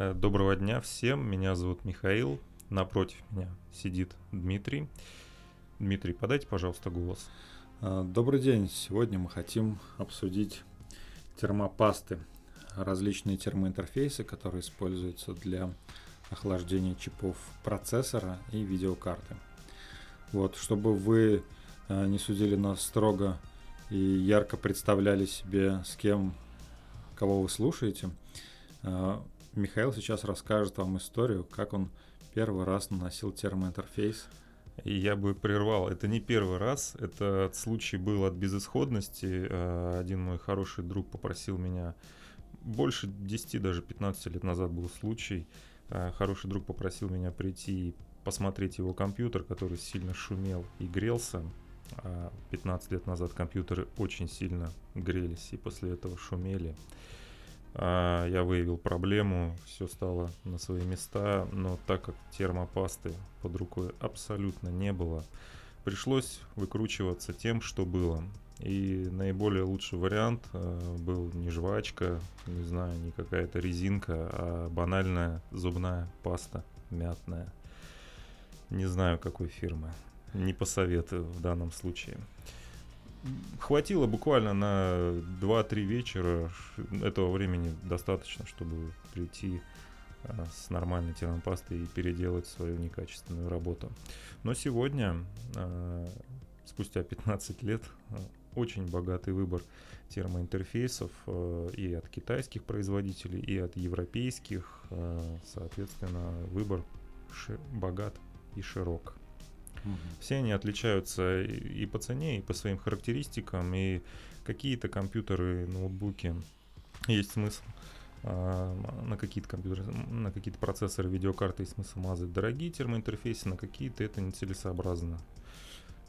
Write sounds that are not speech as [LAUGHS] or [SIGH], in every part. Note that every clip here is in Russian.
Э, доброго дня всем, меня зовут Михаил, напротив меня сидит Дмитрий. Дмитрий, подайте, пожалуйста, голос. Э, добрый день, сегодня мы хотим обсудить термопасты, различные термоинтерфейсы, которые используются для охлаждения чипов процессора и видеокарты. Вот, чтобы вы э, не судили нас строго и ярко представляли себе, с кем, кого вы слушаете, Михаил сейчас расскажет вам историю, как он первый раз наносил термоинтерфейс. И я бы прервал. Это не первый раз. Этот случай был от безысходности. Э, один мой хороший друг попросил меня больше 10, даже 15 лет назад был случай. Э, хороший друг попросил меня прийти и посмотреть его компьютер, который сильно шумел и грелся. 15 лет назад компьютеры очень сильно грелись и после этого шумели. А, я выявил проблему, все стало на свои места, но так как термопасты под рукой абсолютно не было, пришлось выкручиваться тем, что было. И наиболее лучший вариант э, был не жвачка, не знаю, не какая-то резинка, а банальная зубная паста мятная. Не знаю какой фирмы, не посоветую в данном случае хватило буквально на 2-3 вечера. Этого времени достаточно, чтобы прийти а, с нормальной термопастой и переделать свою некачественную работу. Но сегодня, а, спустя 15 лет, а, очень богатый выбор термоинтерфейсов и от китайских производителей, и от европейских. Соответственно, выбор богат и широк. Все они отличаются и по цене, и по своим характеристикам, и какие-то компьютеры, ноутбуки есть смысл а, на какие-то компьютеры, на какие-то процессоры, видеокарты есть смысл мазать дорогие термоинтерфейсы, на какие-то это нецелесообразно.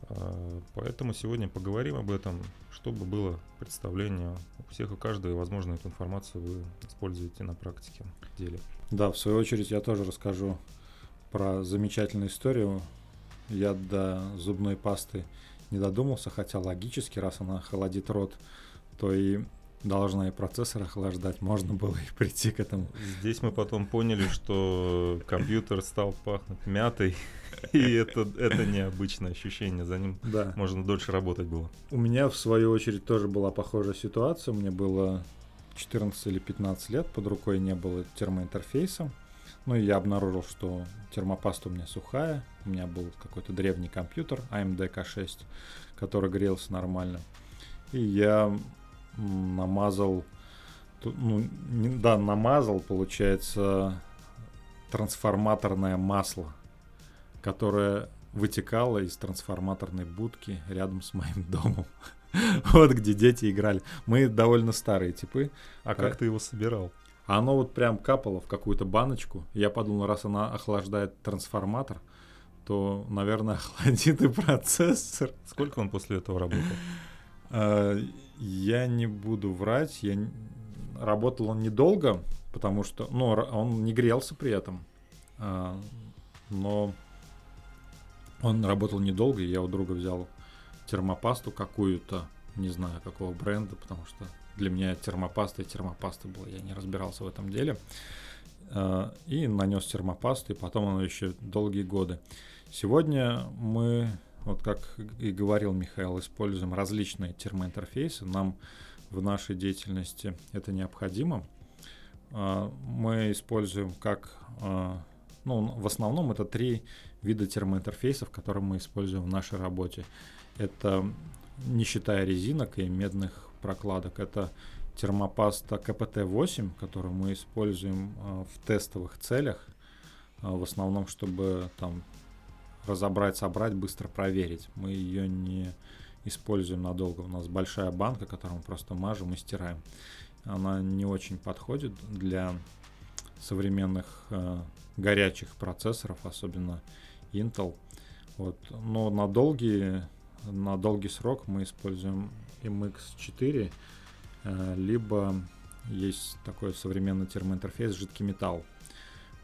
А, поэтому сегодня поговорим об этом, чтобы было представление у всех и каждого, и, возможно, эту информацию вы используете на практике в деле. Да, в свою очередь я тоже расскажу про замечательную историю я до зубной пасты не додумался, хотя логически, раз она холодит рот, то и должна и процессор охлаждать, можно было и прийти к этому. Здесь мы потом поняли, что компьютер стал пахнуть мятой, [LAUGHS] и это, это необычное ощущение, за ним да. можно дольше работать было. У меня, в свою очередь, тоже была похожая ситуация, мне было 14 или 15 лет, под рукой не было термоинтерфейса, ну и я обнаружил, что термопаста у меня сухая. У меня был какой-то древний компьютер AMD K6, который грелся нормально. И я намазал, ну, да, намазал, получается, трансформаторное масло, которое вытекало из трансформаторной будки рядом с моим домом. [LAUGHS] Вот где дети играли. Мы довольно старые типы. А как ты его собирал? А оно вот прям капало в какую-то баночку. Я подумал, раз она охлаждает трансформатор, то, наверное, [LAUGHS] охладит и процессор. Сколько он после этого работал? А, я не буду врать. Я... Работал он недолго, потому что ну, он не грелся при этом. А, но он работал недолго, и я у друга взял термопасту какую-то, не знаю какого бренда, потому что для меня термопаста и термопаста была, я не разбирался в этом деле. Э, и нанес термопасту, и потом оно еще долгие годы. Сегодня мы, вот как и говорил Михаил, используем различные термоинтерфейсы. Нам в нашей деятельности это необходимо. Э, мы используем как, э, ну, в основном это три вида термоинтерфейсов, которые мы используем в нашей работе. Это не считая резинок и медных прокладок. Это термопаста КПТ-8, которую мы используем а, в тестовых целях, а, в основном, чтобы там разобрать, собрать, быстро проверить. Мы ее не используем надолго. У нас большая банка, которую мы просто мажем и стираем. Она не очень подходит для современных э, горячих процессоров, особенно Intel. Вот. Но на долгие, на долгий срок мы используем MX4, э, либо есть такой современный термоинтерфейс жидкий металл.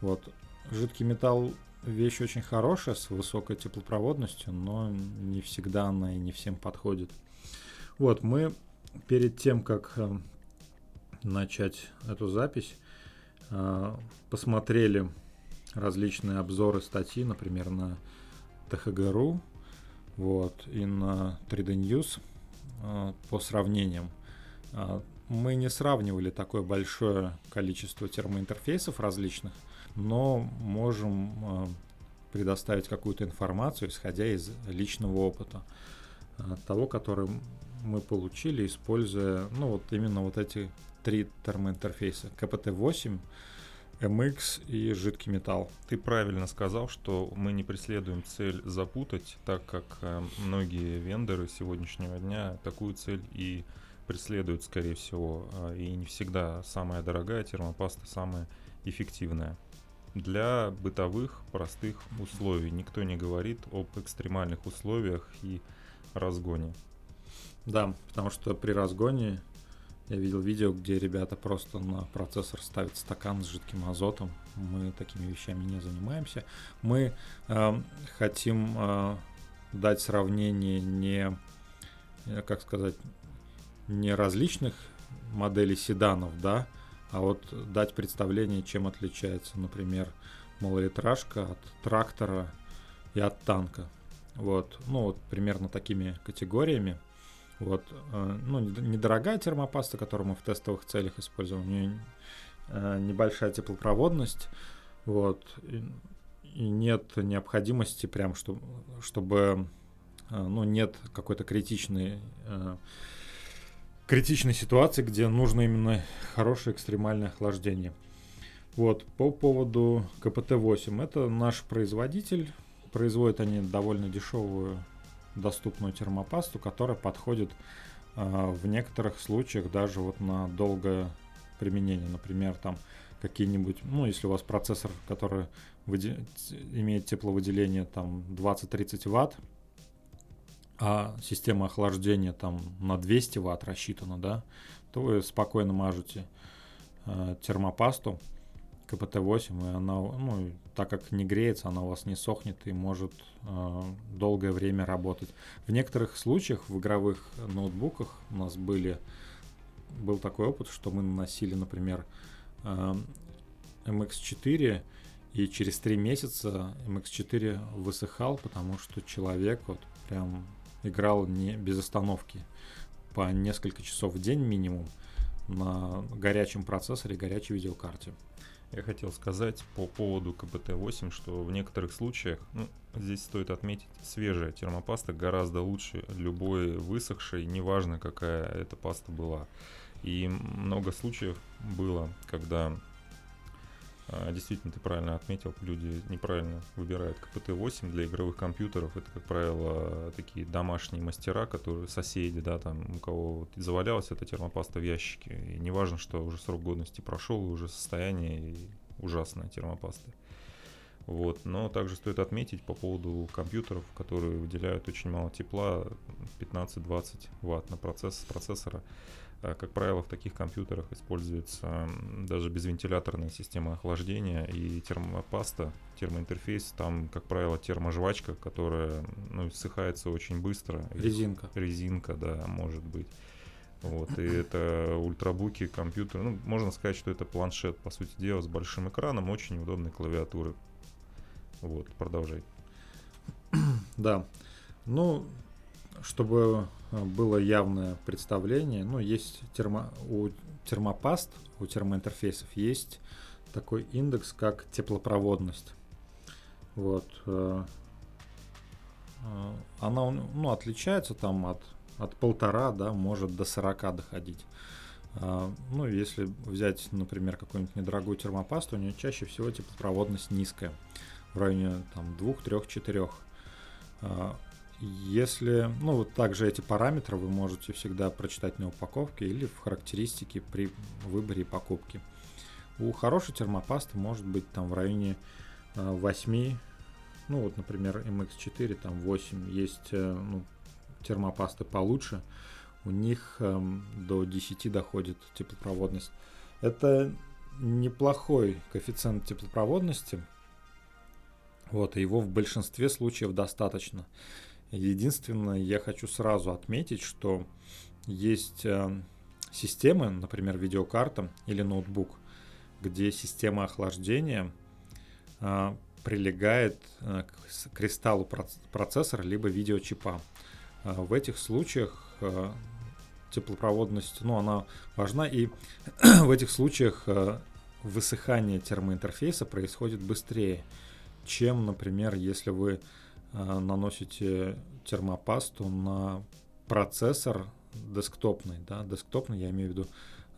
Вот. Жидкий металл вещь очень хорошая, с высокой теплопроводностью, но не всегда она и не всем подходит. Вот, мы перед тем, как э, начать эту запись, посмотрели различные обзоры статьи, например, на ТХГРУ, вот, и на 3D News по сравнениям. Мы не сравнивали такое большое количество термоинтерфейсов различных, но можем предоставить какую-то информацию, исходя из личного опыта того, который мы получили, используя, ну, вот именно вот эти три термоинтерфейса. КПТ-8, MX и жидкий металл. Ты правильно сказал, что мы не преследуем цель запутать, так как э, многие вендоры сегодняшнего дня такую цель и преследуют, скорее всего, э, и не всегда самая дорогая термопаста самая эффективная. Для бытовых простых условий никто не говорит об экстремальных условиях и разгоне. Да, потому что при разгоне я видел видео, где ребята просто на процессор ставят стакан с жидким азотом. Мы такими вещами не занимаемся. Мы э, хотим э, дать сравнение не, э, как сказать, не различных моделей седанов, да, а вот дать представление, чем отличается, например, малолитражка от трактора и от танка. Вот, ну вот примерно такими категориями. Вот, э, ну, недорогая термопаста, которую мы в тестовых целях используем, у нее э, небольшая теплопроводность, вот, и, нет необходимости прям, чтобы, чтобы э, ну, нет какой-то критичной критичной ситуации, где нужно именно хорошее экстремальное охлаждение. Вот, по поводу КПТ-8, это наш производитель, производят они довольно дешевую доступную термопасту, которая подходит э, в некоторых случаях даже вот на долгое применение. Например, там какие-нибудь, ну, если у вас процессор, который выде- имеет тепловыделение там 20-30 ватт, а система охлаждения там на 200 ватт рассчитана, да, то вы спокойно мажете э, термопасту, КПТ-8, и она, ну, так как не греется, она у вас не сохнет и может э, долгое время работать. В некоторых случаях в игровых ноутбуках у нас были, был такой опыт, что мы наносили, например, э, MX4, и через три месяца MX4 высыхал, потому что человек вот прям играл не без остановки по несколько часов в день минимум на горячем процессоре, горячей видеокарте. Я хотел сказать по поводу КБТ-8, что в некоторых случаях, ну, здесь стоит отметить, свежая термопаста гораздо лучше любой высохшей, неважно какая эта паста была. И много случаев было, когда Действительно, ты правильно отметил, люди неправильно выбирают КПТ-8 для игровых компьютеров. Это, как правило, такие домашние мастера, которые соседи, да, там, у кого завалялась эта термопаста в ящике. И неважно, что уже срок годности прошел, уже состояние ужасное термопасты. Вот. Но также стоит отметить по поводу компьютеров, которые выделяют очень мало тепла, 15-20 ватт на процесс процессора. Э, как правило, в таких компьютерах используется даже безвентиляторная система охлаждения и термопаста, термоинтерфейс. Там, как правило, терможвачка, которая ну, ссыхается очень быстро. Резинка. Резинка, да, может быть. Вот, и это ультрабуки, компьютер. Ну, можно сказать, что это планшет, по сути дела, с большим экраном, очень удобной клавиатуры. Вот, продолжай. Да. Ну, чтобы э, было явное представление, ну, есть термо, у термопаст, у термоинтерфейсов есть такой индекс, как теплопроводность. Вот. Э, э, она ну, отличается там от, от полтора, да, может до 40 доходить. Ну, если взять, например, какую-нибудь недорогую термопасту, у нее чаще всего теплопроводность низкая, в районе там 2, 3, 4. Если, ну, вот также эти параметры вы можете всегда прочитать на упаковке или в характеристике при выборе покупки. У хорошей термопасты может быть там в районе 8, э, ну вот, например, MX4, там 8, есть э, ну, термопасты получше, у них эм, до 10 доходит теплопроводность. Это неплохой коэффициент теплопроводности, вот, и его в большинстве случаев достаточно. Единственное, я хочу сразу отметить, что есть э, системы, например, видеокарта или ноутбук, где система охлаждения а, прилегает а, к кристаллу процессора либо видеочипа. В этих случаях теплопроводность, ну, она важна, и [CLEARS THROAT] в этих случаях высыхание термоинтерфейса происходит быстрее, чем, например, если вы наносите термопасту на процессор десктопный, да, десктопный, я имею в виду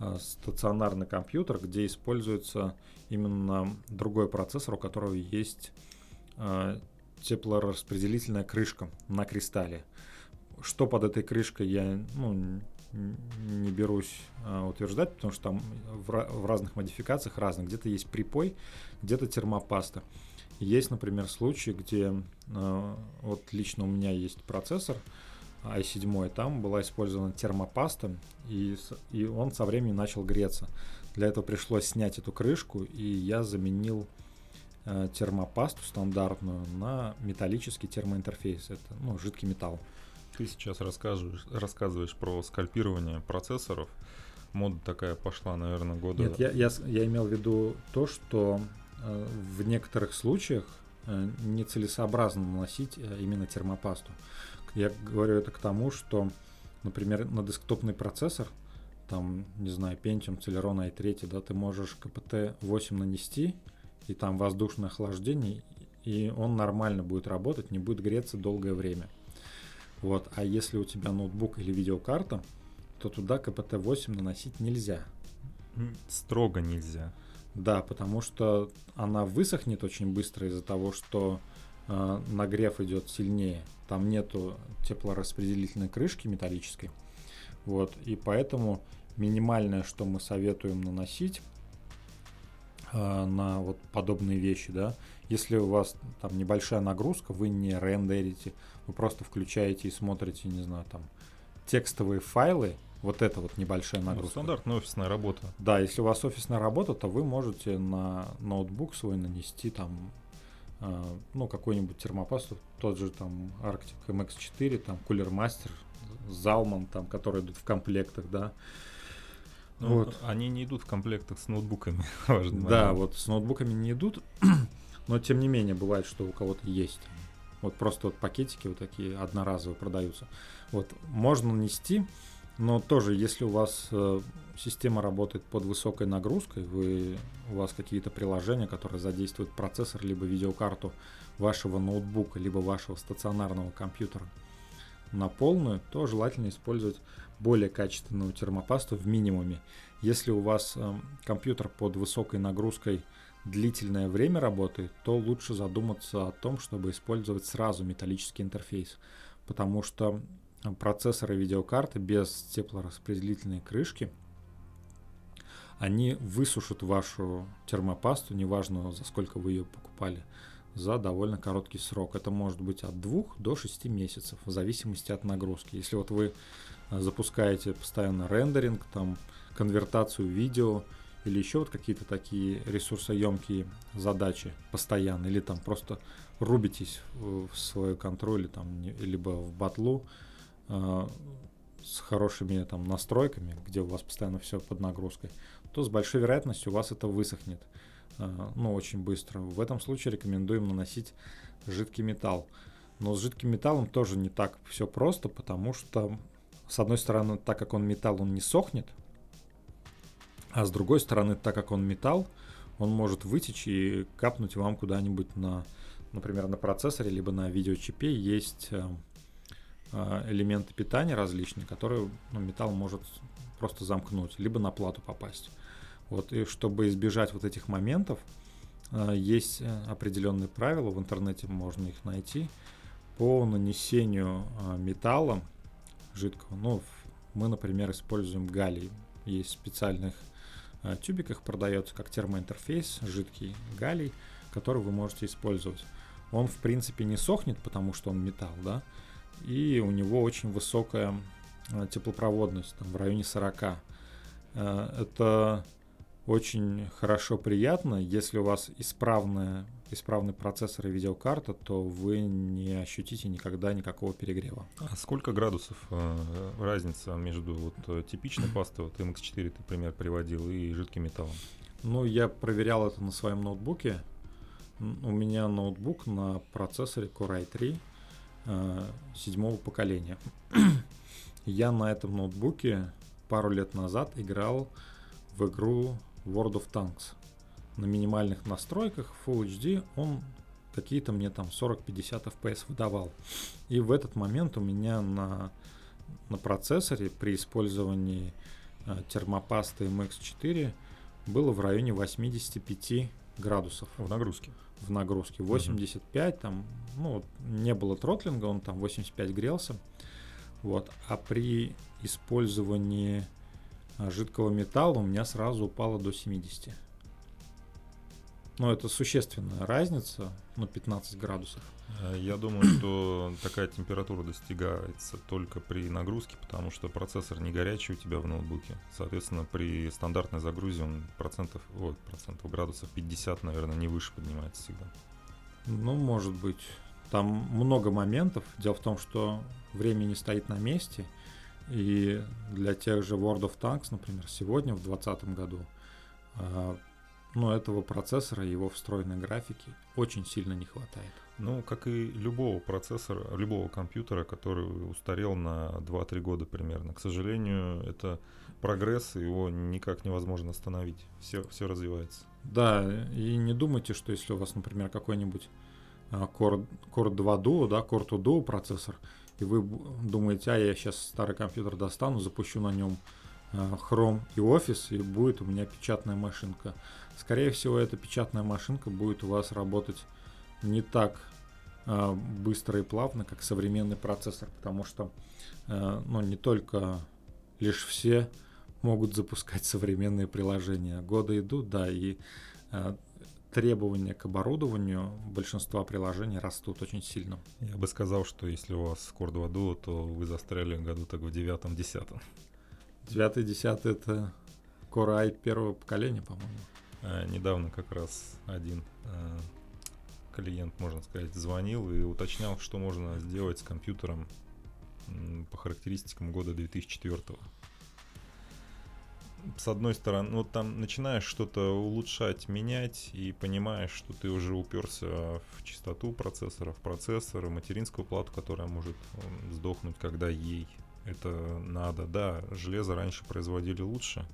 э, стационарный компьютер, где используется именно другой процессор, у которого есть э, теплораспределительная крышка на кристалле. Что под этой крышкой я ну, не берусь э, утверждать, потому что там в, в разных модификациях разных. Где-то есть припой, где-то термопаста. Есть, например, случаи, где э, вот лично у меня есть процессор, i7, там была использована термопаста, и, и он со временем начал греться. Для этого пришлось снять эту крышку, и я заменил э, термопасту стандартную на металлический термоинтерфейс. Это ну, жидкий металл. Ты сейчас рассказываешь, рассказываешь про скальпирование процессоров. Мода такая пошла, наверное, года... Нет, я, я, я имел в виду то, что в некоторых случаях э, нецелесообразно наносить э, именно термопасту. Я говорю это к тому, что, например, на десктопный процессор, там, не знаю, Pentium, Celeron i3, да, ты можешь КПТ-8 нанести, и там воздушное охлаждение, и он нормально будет работать, не будет греться долгое время. Вот. А если у тебя ноутбук или видеокарта, то туда КПТ-8 наносить нельзя. Строго нельзя. Да, потому что она высохнет очень быстро из-за того, что э, нагрев идет сильнее там нету теплораспределительной крышки металлической. Вот, и поэтому минимальное, что мы советуем наносить э, на вот подобные вещи, да, если у вас там небольшая нагрузка, вы не рендерите, вы просто включаете и смотрите, не знаю, там текстовые файлы, вот это вот небольшая ну, нагрузка. Ну, стандартная офисная работа. Да, если у вас офисная работа, то вы можете на ноутбук свой нанести там а, ну, какой-нибудь термопасту, тот же там Arctic MX4, там Cooler Master, Zalman, там, которые идут в комплектах, да. Ну, вот. Они не идут в комплектах с ноутбуками, [LAUGHS] важно. Да, момент. вот с ноутбуками не идут, [CLEARS THROAT] но тем не менее бывает, что у кого-то есть. Вот просто вот пакетики вот такие одноразовые продаются. Вот можно нести, но тоже, если у вас э, система работает под высокой нагрузкой, вы, у вас какие-то приложения, которые задействуют процессор либо видеокарту вашего ноутбука, либо вашего стационарного компьютера на полную, то желательно использовать более качественную термопасту в минимуме. Если у вас э, компьютер под высокой нагрузкой длительное время работает, то лучше задуматься о том, чтобы использовать сразу металлический интерфейс, потому что процессоры видеокарты без теплораспределительной крышки – они высушат вашу термопасту, неважно за сколько вы ее покупали, за довольно короткий срок. Это может быть от 2 до 6 месяцев, в зависимости от нагрузки. Если вот вы э, запускаете постоянно рендеринг, там, конвертацию видео или еще вот какие-то такие ресурсоемкие задачи постоянно, или там просто рубитесь в свою контроль, там, либо в батлу, с хорошими там настройками, где у вас постоянно все под нагрузкой, то с большой вероятностью у вас это высохнет, э, ну, очень быстро. В этом случае рекомендуем наносить жидкий металл. Но с жидким металлом тоже не так все просто, потому что, с одной стороны, так как он металл, он не сохнет, а с другой стороны, так как он металл, он может вытечь и капнуть вам куда-нибудь на, например, на процессоре, либо на видеочипе есть э, э, элементы питания различные, которые ну, металл может просто замкнуть, либо на плату попасть. Вот, и чтобы избежать вот этих моментов, э, есть э, определенные правила, в интернете можно их найти, по нанесению э, металла жидкого. Ну, мы, например, используем галлий. Есть в специальных тюбиках продается как термоинтерфейс, жидкий галлий, который вы можете использовать. Он, в принципе, не сохнет, потому что он металл, да, и у него очень высокая теплопроводность, там, в районе 40. Это очень хорошо, приятно. Если у вас исправная, исправный процессор и видеокарта, то вы не ощутите никогда никакого перегрева. А сколько градусов э, разница между вот, э, типичной пастой, вот MX4 ты пример приводил, и жидким металлом? Ну, я проверял это на своем ноутбуке. У меня ноутбук на процессоре Core i3 э, седьмого поколения. я на этом ноутбуке пару лет назад играл в игру World of Tanks. На минимальных настройках Full HD он какие-то мне там 40-50 FPS выдавал. И в этот момент у меня на, на процессоре при использовании э, термопасты MX4 было в районе 85 градусов. В нагрузке? В нагрузке. 85 угу. там, ну, не было тротлинга, он там 85 грелся. Вот. А при использовании а, жидкого металла у меня сразу упало до 70. Но это существенная разница, ну 15 градусов. Э, я думаю, [CLEARS THROAT] что такая температура достигается только при нагрузке, потому что процессор не горячий у тебя в ноутбуке. Соответственно, при стандартной загрузе он процентов, ой, процентов градусов 50, наверное, не выше поднимается всегда. Ну, может быть. Там много моментов. Дело в том, что время не стоит на месте. И для тех же World of Tanks, например, сегодня, в 2020 году, ну, этого процессора, его встроенной графики очень сильно не хватает. Ну, как и любого процессора, любого компьютера, который устарел на 2-3 года примерно. К сожалению, это прогресс, его никак невозможно остановить. Все, все развивается. Да, и не думайте, что если у вас, например, какой-нибудь а, Core, Core 2 Duo, да, Core 2 Duo процессор, и вы думаете, а я сейчас старый компьютер достану, запущу на нем а, Chrome и Office, и будет у меня печатная машинка. Скорее всего, эта печатная машинка будет у вас работать не так э, быстро и плавно, как современный процессор, потому что э, ну, не только лишь все могут запускать [LAUGHS] современные приложения. Годы идут, да, и э, требования к оборудованию большинства приложений растут очень сильно. Я бы сказал, что если у вас Core 2 Duo, то вы застряли году так в девятом-десятом. Девятый-десятый это Core i первого поколения, по-моему. А, недавно как раз один а, клиент, можно сказать, звонил и уточнял, что можно сделать с компьютером по характеристикам года 2004. С одной стороны, вот там начинаешь что-то улучшать, менять и понимаешь, что ты уже уперся в чистоту процессора, в процессор, материнскую плату, которая может сдохнуть, когда ей это надо. Да, железо раньше производили лучше,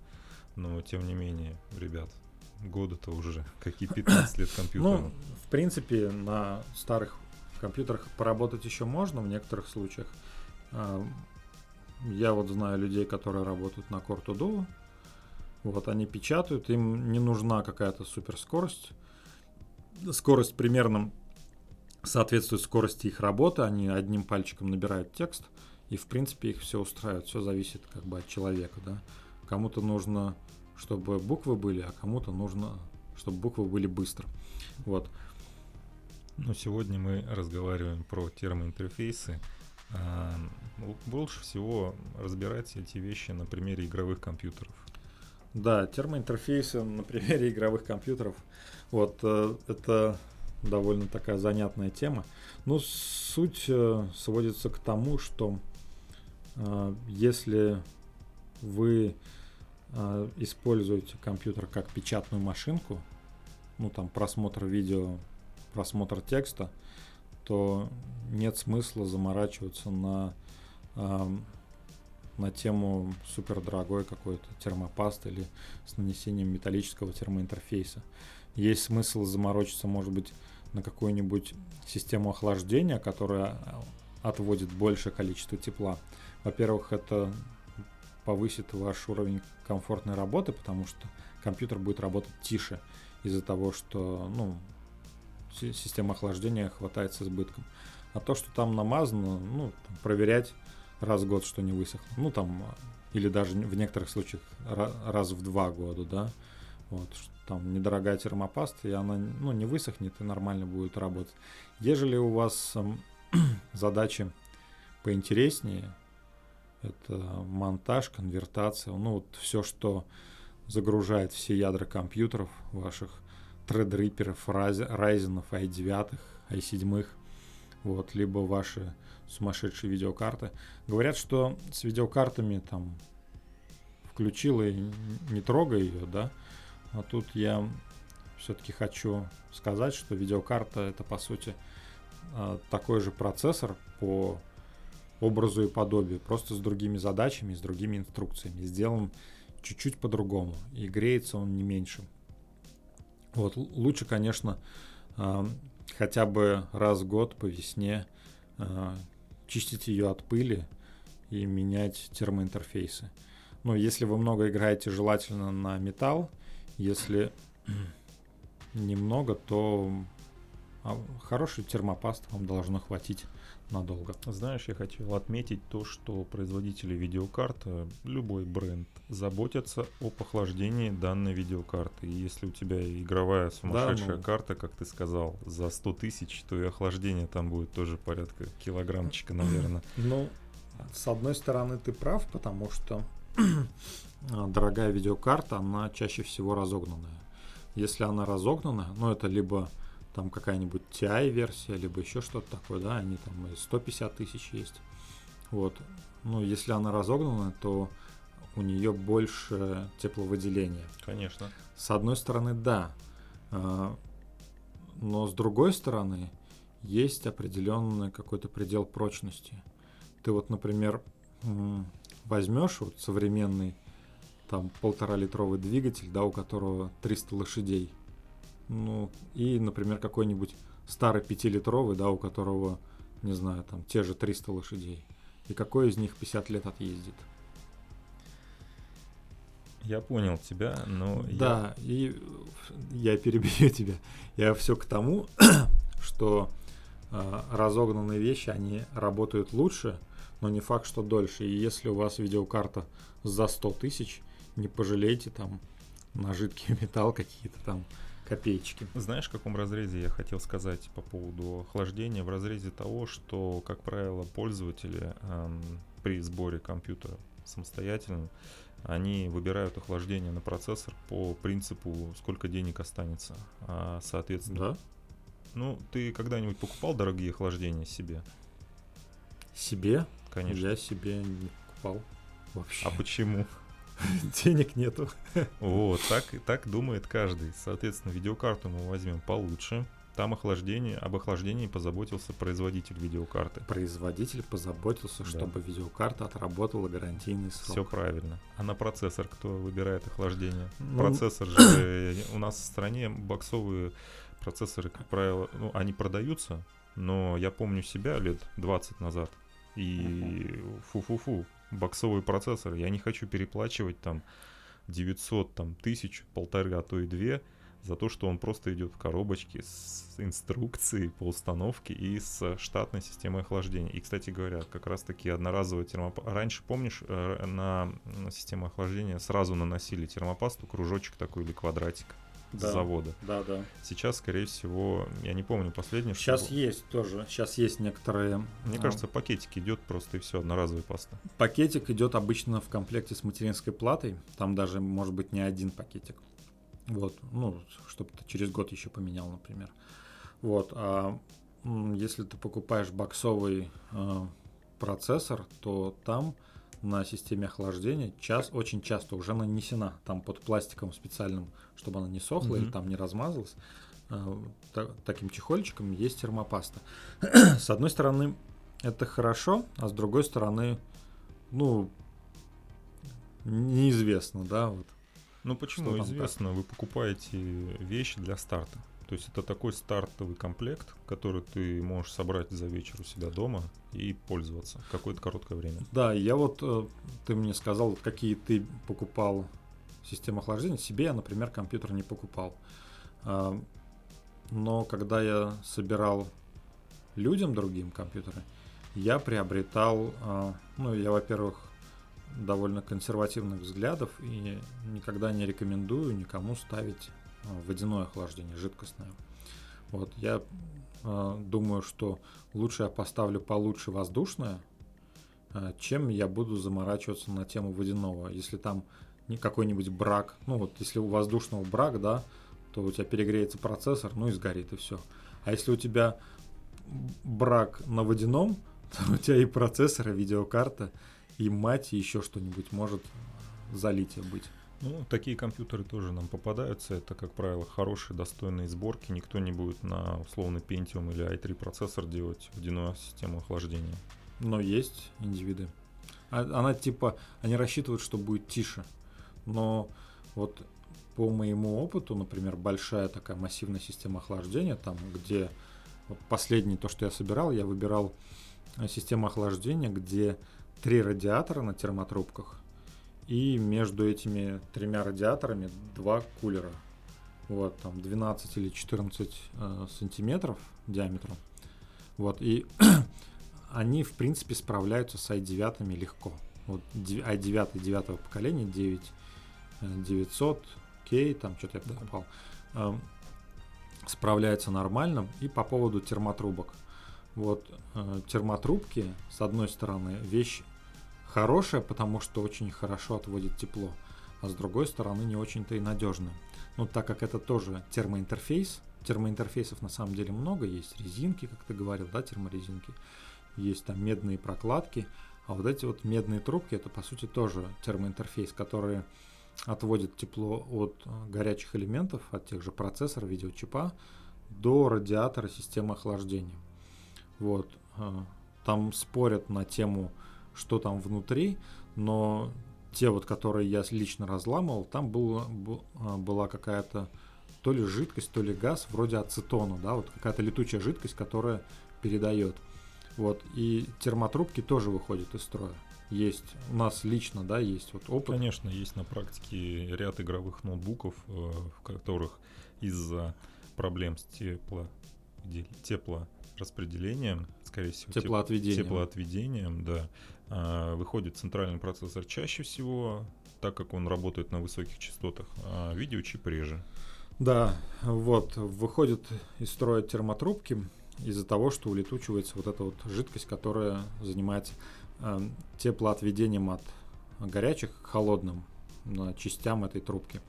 но тем не менее, ребят, года-то уже какие 15 лет компьютера. Ну, в принципе, на старых компьютерах поработать еще можно в некоторых случаях. А, я вот знаю людей, которые работают на Core to Вот они печатают, им не нужна какая-то суперскорость. Скорость примерно соответствует скорости их работы. Они одним пальчиком набирают текст, и в принципе их все устраивает. Все зависит как бы от человека, да. Кому-то нужно чтобы буквы были, а кому-то нужно, чтобы буквы были быстро. Вот. Но сегодня мы разговариваем про термоинтерфейсы. А, больше всего разбирать эти вещи на примере игровых компьютеров. Да, термоинтерфейсы на примере игровых компьютеров. Вот э, это довольно такая занятная тема. Но суть э, сводится к тому, что э, если вы э, используете компьютер как печатную машинку, ну там просмотр видео, просмотр текста, то нет смысла заморачиваться на, э, на тему супер дорогой какой-то термопасты или с нанесением металлического термоинтерфейса. Есть смысл заморочиться, может быть, на какую-нибудь систему охлаждения, которая отводит большее количество тепла. Во-первых, это повысит ваш уровень комфортной работы, потому что компьютер будет работать тише из-за того, что ну, система охлаждения хватает с избытком. А то, что там намазано, ну, там, проверять раз в год, что не высохло. Ну, там, или даже в некоторых случаях раз в два года, да. Вот, там недорогая термопаста, и она ну, не высохнет и нормально будет работать. Ежели у вас э, [CLEARS THROAT] задачи поинтереснее, это монтаж, конвертация, ну вот все, что загружает все ядра компьютеров ваших, Threadripper, Ryzen, i9, i7, вот, либо ваши сумасшедшие видеокарты. Говорят, что с видеокартами там включила и не трогай ее, да, А тут я все-таки хочу сказать, что видеокарта это по сути а, такой же процессор по образу и подобию, просто с другими задачами, с другими инструкциями. Сделан чуть-чуть по-другому, и греется он не меньше. Вот, лучше, конечно, хотя бы раз в год по весне а, чистить ее от пыли и менять термоинтерфейсы. Но если вы много играете, желательно на металл. Если [CLEARS THROAT] немного, то а хороший термопаст вам должно хватить надолго. Знаешь, я хотел отметить то, что производители видеокарт, любой бренд, заботятся о охлаждении данной видеокарты. И если у тебя игровая сумасшедшая да, ну... карта, как ты сказал, за 100 тысяч, то и охлаждение там будет тоже порядка килограммчика, наверное. [CLEARS THROAT] Ну, с одной стороны, ты прав, потому что [CLEARS THROAT] дорогая видеокарта, она чаще всего разогнанная. Если она разогнанная, ну это либо там какая-нибудь TI-версия, либо еще что-то такое, да, они там и 150 тысяч есть. Вот. Ну, если она разогнана, то у нее больше тепловыделения. Конечно. С одной стороны, да. А, но с другой стороны, есть определенный какой-то предел прочности. Ты вот, например, возьмешь вот современный там полтора литровый двигатель, да, у которого 300 лошадей, ну, и, например, какой-нибудь старый пятилитровый, да, у которого, не знаю, там те же 300 лошадей. И какой из них 50 лет отъездит? Я понял тебя, но... Да, я... и я перебью [LAUGHS] тебя. Я все к тому, [COUGHS] что э, разогнанные вещи, они работают лучше, но не факт, что дольше. И если у вас видеокарта за 100 тысяч, не пожалейте там на жидкий [LAUGHS] металл какие-то там копеечки. Знаешь, в каком разрезе я хотел сказать по поводу охлаждения? В разрезе того, что, как правило, пользователи эм, при сборе компьютера самостоятельно, они выбирают охлаждение на процессор по принципу, сколько денег останется. А, соответственно, да? Ну, ты когда-нибудь покупал дорогие охлаждения себе? Себе? Конечно. Я себе не покупал вообще. А почему? [LAUGHS] денег нету. Вот, так, так думает каждый. Соответственно, видеокарту мы возьмем получше. Там охлаждение, об охлаждении позаботился производитель видеокарты. Производитель позаботился, да. чтобы видеокарта отработала гарантийный срок. Все правильно. А на процессор кто выбирает охлаждение? Ну... Процессор [COUGHS] же у нас в стране боксовые процессоры, как правило, ну, они продаются, но я помню себя лет 20 назад. И фу-фу-фу, боксовый процессор. Я не хочу переплачивать там 900, там, тысяч, полторы, а то и две за то, что он просто идет в коробочке с инструкцией по установке и с штатной системой охлаждения. И, кстати говоря, как раз таки одноразовый термопаст. Раньше, помнишь, э, на, на систему охлаждения сразу наносили термопасту, кружочек такой или квадратик да, завода. Да, да. Сейчас, скорее всего, я не помню последнее. Сейчас что... есть тоже. Сейчас есть некоторые. Мне а... кажется, пакетик идет просто и все, одноразовая паста. Пакетик идет обычно в комплекте с материнской платой. Там даже может быть не один пакетик. Вот, ну, чтобы ты через год еще поменял, например. Вот, а если ты покупаешь боксовый э, процессор, то там на системе охлаждения час, очень часто уже нанесена там под пластиком специальным, чтобы она не сохла mm-hmm. или там не размазалась. Э, таким чехольчиком есть термопаста. [CLEARS THROAT] с одной стороны, это хорошо, а с другой стороны, ну, неизвестно, да, вот. Ну почему известно? Так? Вы покупаете вещи для старта. То есть это такой стартовый комплект, который ты можешь собрать за вечер у себя дома и пользоваться какое-то короткое время. Да, я вот, э, ты мне сказал, какие ты покупал системы охлаждения. Себе я, например, компьютер не покупал. А, но когда я собирал людям другим компьютеры, я приобретал, а, ну, я, во-первых, довольно консервативных взглядов и никогда не рекомендую никому ставить водяное охлаждение, жидкостное. Вот, я э, думаю, что лучше я поставлю получше воздушное, э, чем я буду заморачиваться на тему водяного. Если там какой-нибудь брак, ну вот если у воздушного брак, да, то у тебя перегреется процессор, ну и сгорит и все. А если у тебя брак на водяном, [LAUGHS] то у тебя и процессор, и видеокарта, и мать, и еще что-нибудь может залитие быть. Ну, такие компьютеры тоже нам попадаются. Это, как правило, хорошие, достойные сборки. Никто не будет на условный Pentium или i3 процессор делать водяную систему охлаждения. Но есть индивиды. А, она типа, они рассчитывают, что будет тише. Но вот по моему опыту, например, большая такая массивная система охлаждения, там, где вот последний то, что я собирал, я выбирал э, систему охлаждения, где три радиатора на термотрубках, и между этими тремя радиаторами два кулера. Вот, там 12 или 14 э, сантиметров диаметром. Вот, и [CLEARS THROAT] они, в принципе, справляются с i9 легко. Вот i9 9 поколения, 9 900, K, там что-то я покупал, э, справляется нормально. И по поводу термотрубок. Вот э, термотрубки, с одной стороны, вещь хорошая, потому что очень хорошо отводит тепло, а с другой стороны не очень-то и надежная. Ну, так как это тоже термоинтерфейс, термоинтерфейсов на самом деле много, есть резинки, как ты говорил, да, терморезинки, есть там медные прокладки, а вот эти вот медные трубки, это по сути тоже термоинтерфейс, который отводит тепло от горячих элементов, от тех же процессора, видеочипа, до радиатора системы охлаждения. Вот. Э, там спорят на тему что там внутри, но те вот, которые я лично разламывал, там было, а, была какая-то то ли жидкость, то ли газ, вроде ацетона, да, вот какая-то летучая жидкость, которая передает. Вот, и термотрубки тоже выходят из строя. Есть, у нас лично, да, есть вот опыт. Конечно, есть на практике ряд игровых ноутбуков, э, в которых из-за проблем с тепло, теплораспределением, скорее всего, теплоотведением, теплоотведением да, выходит центральный процессор чаще всего, так как он работает на высоких частотах, а видеочип реже. Да, вот, выходит из строя термотрубки из-за того, что улетучивается вот эта вот жидкость, которая занимается э, теплоотведением от горячих к холодным на частям этой трубки.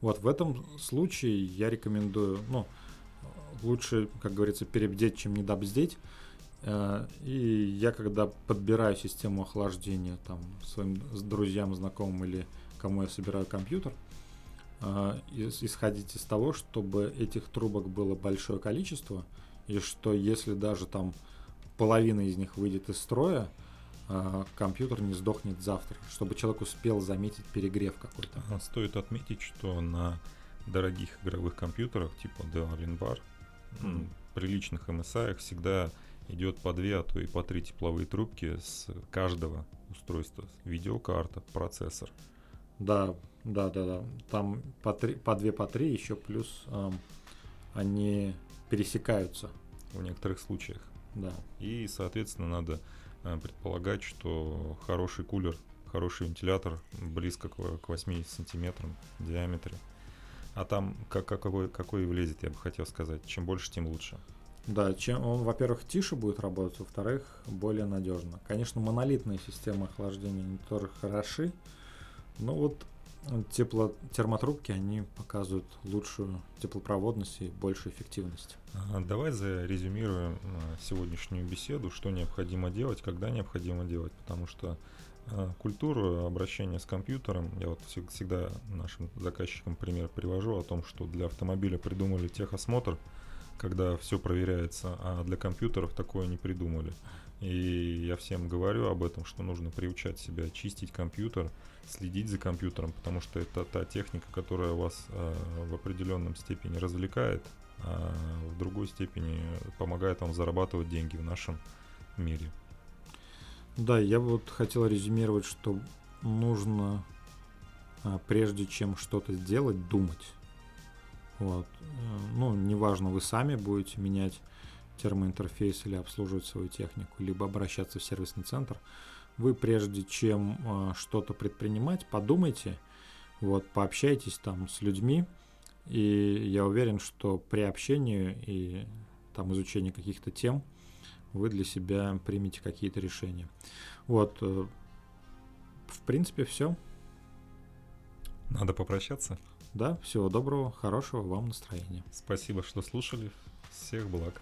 Вот в этом случае я рекомендую, ну, лучше, как говорится, перебдеть, чем недобздеть. Э, и я когда подбираю систему охлаждения там своим друзьям, знакомым или кому я собираю компьютер, э, исходить из того, чтобы этих трубок было большое количество, и что если даже там половина из них выйдет из строя, э, компьютер не сдохнет завтра, чтобы человек успел заметить перегрев какой-то. Стоит отметить, что на дорогих игровых компьютерах типа Dell WinBar, mm. приличных MSI всегда идет по две, а то и по три тепловые трубки с каждого устройства. Видеокарта, процессор. Да, да, да, да. Там по, три, по две, по три, еще плюс эм, они пересекаются. В некоторых случаях. Да. И, соответственно, надо э, предполагать, что хороший кулер, хороший вентилятор близко к, к 80 сантиметрам в диаметре. А там как, какой, какой влезет, я бы хотел сказать. Чем больше, тем лучше. Да, чем он, во-первых, тише будет работать, во-вторых, более надежно. Конечно, монолитные системы охлаждения они тоже хороши, но вот тепло термотрубки они показывают лучшую теплопроводность и большую эффективность. Давай зарезюмируем а, сегодняшнюю беседу, что необходимо делать, когда необходимо делать, потому что а, культуру обращения с компьютером, я вот всегда нашим заказчикам пример привожу о том, что для автомобиля придумали техосмотр, когда все проверяется, а для компьютеров такое не придумали. И я всем говорю об этом, что нужно приучать себя чистить компьютер, следить за компьютером, потому что это та техника, которая вас э, в определенном степени развлекает, а в другой степени помогает вам зарабатывать деньги в нашем мире. Да, я вот хотел резюмировать, что нужно, а, прежде чем что-то сделать, думать. Вот. Э, ну, неважно, вы сами будете менять термоинтерфейс или обслуживать свою технику, либо обращаться в сервисный центр. Вы прежде чем э, что-то предпринимать, подумайте, вот, пообщайтесь там с людьми, и я уверен, что при общении и там изучении каких-то тем вы для себя примете какие-то решения. Вот, э, в принципе, все. Надо попрощаться. Да, всего доброго, хорошего вам настроения. Спасибо, что слушали. Всех благ.